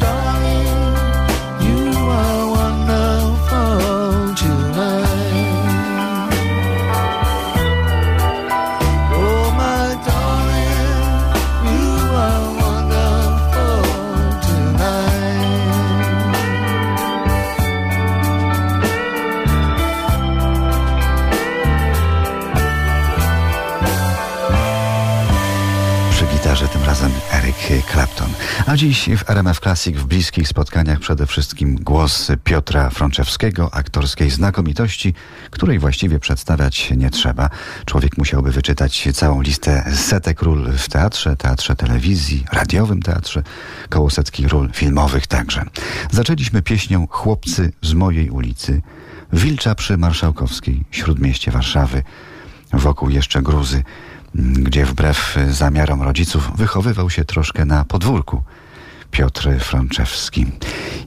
darling. Razem Eric Clapton. A dziś w RMF Classic w bliskich spotkaniach przede wszystkim głos Piotra Frączewskiego, aktorskiej znakomitości, której właściwie przedstawiać nie trzeba. Człowiek musiałby wyczytać całą listę setek ról w teatrze, teatrze telewizji, radiowym teatrze, koło setki ról filmowych także. Zaczęliśmy pieśnią Chłopcy z mojej ulicy, Wilcza przy Marszałkowskiej, Śródmieście Warszawy, wokół jeszcze gruzy gdzie wbrew zamiarom rodziców wychowywał się troszkę na podwórku. Piotr Frączewski.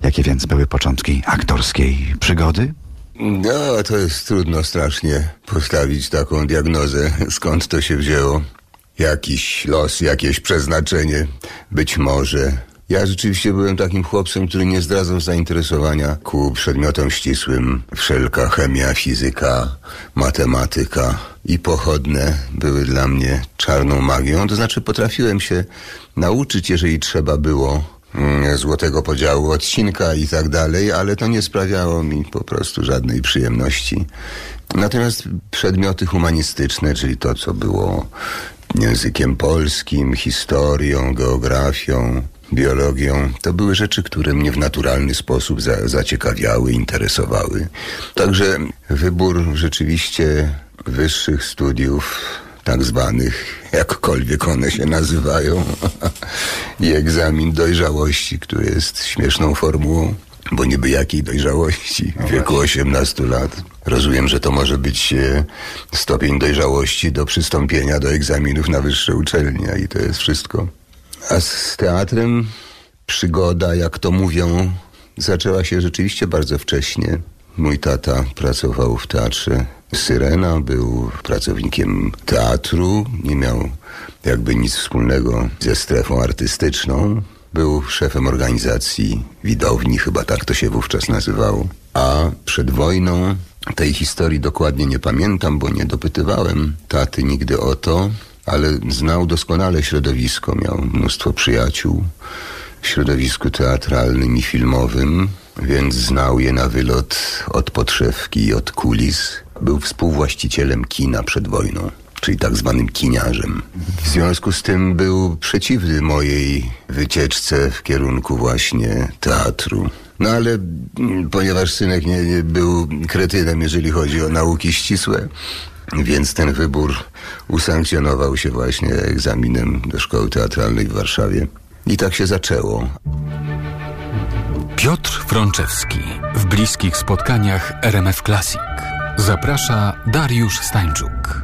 Jakie więc były początki aktorskiej przygody? No, to jest trudno strasznie postawić taką diagnozę, skąd to się wzięło. Jakiś los, jakieś przeznaczenie, być może. Ja rzeczywiście byłem takim chłopcem, który nie zdradzał zainteresowania ku przedmiotom ścisłym. Wszelka chemia, fizyka, matematyka i pochodne były dla mnie czarną magią. To znaczy potrafiłem się nauczyć, jeżeli trzeba było mm, złotego podziału odcinka i tak dalej, ale to nie sprawiało mi po prostu żadnej przyjemności. Natomiast przedmioty humanistyczne, czyli to, co było językiem polskim, historią, geografią, biologią, to były rzeczy, które mnie w naturalny sposób za, zaciekawiały, interesowały. Także wybór rzeczywiście wyższych studiów, tak zwanych, jakkolwiek one się nazywają, i egzamin dojrzałości, który jest śmieszną formułą, bo niby jakiej dojrzałości w wieku 18 lat. Rozumiem, że to może być stopień dojrzałości do przystąpienia do egzaminów na wyższe uczelnie i to jest wszystko. A z teatrem przygoda, jak to mówią, zaczęła się rzeczywiście bardzo wcześnie. Mój tata pracował w teatrze Syrena, był pracownikiem teatru, nie miał jakby nic wspólnego ze strefą artystyczną. Był szefem organizacji widowni, chyba tak to się wówczas nazywało. A przed wojną tej historii dokładnie nie pamiętam, bo nie dopytywałem taty nigdy o to, ale znał doskonale środowisko, miał mnóstwo przyjaciół w środowisku teatralnym i filmowym, więc znał je na wylot od podszewki i od kulis. Był współwłaścicielem kina przed wojną, czyli tak zwanym kiniarzem. W związku z tym był przeciwny mojej wycieczce w kierunku właśnie teatru. No ale mm, ponieważ synek nie, nie był kretynem, jeżeli chodzi o nauki ścisłe, więc ten wybór usankcjonował się właśnie egzaminem do szkoły teatralnej w Warszawie. I tak się zaczęło. Piotr Frączewski w bliskich spotkaniach RMF Classic. Zaprasza Dariusz Stańczuk.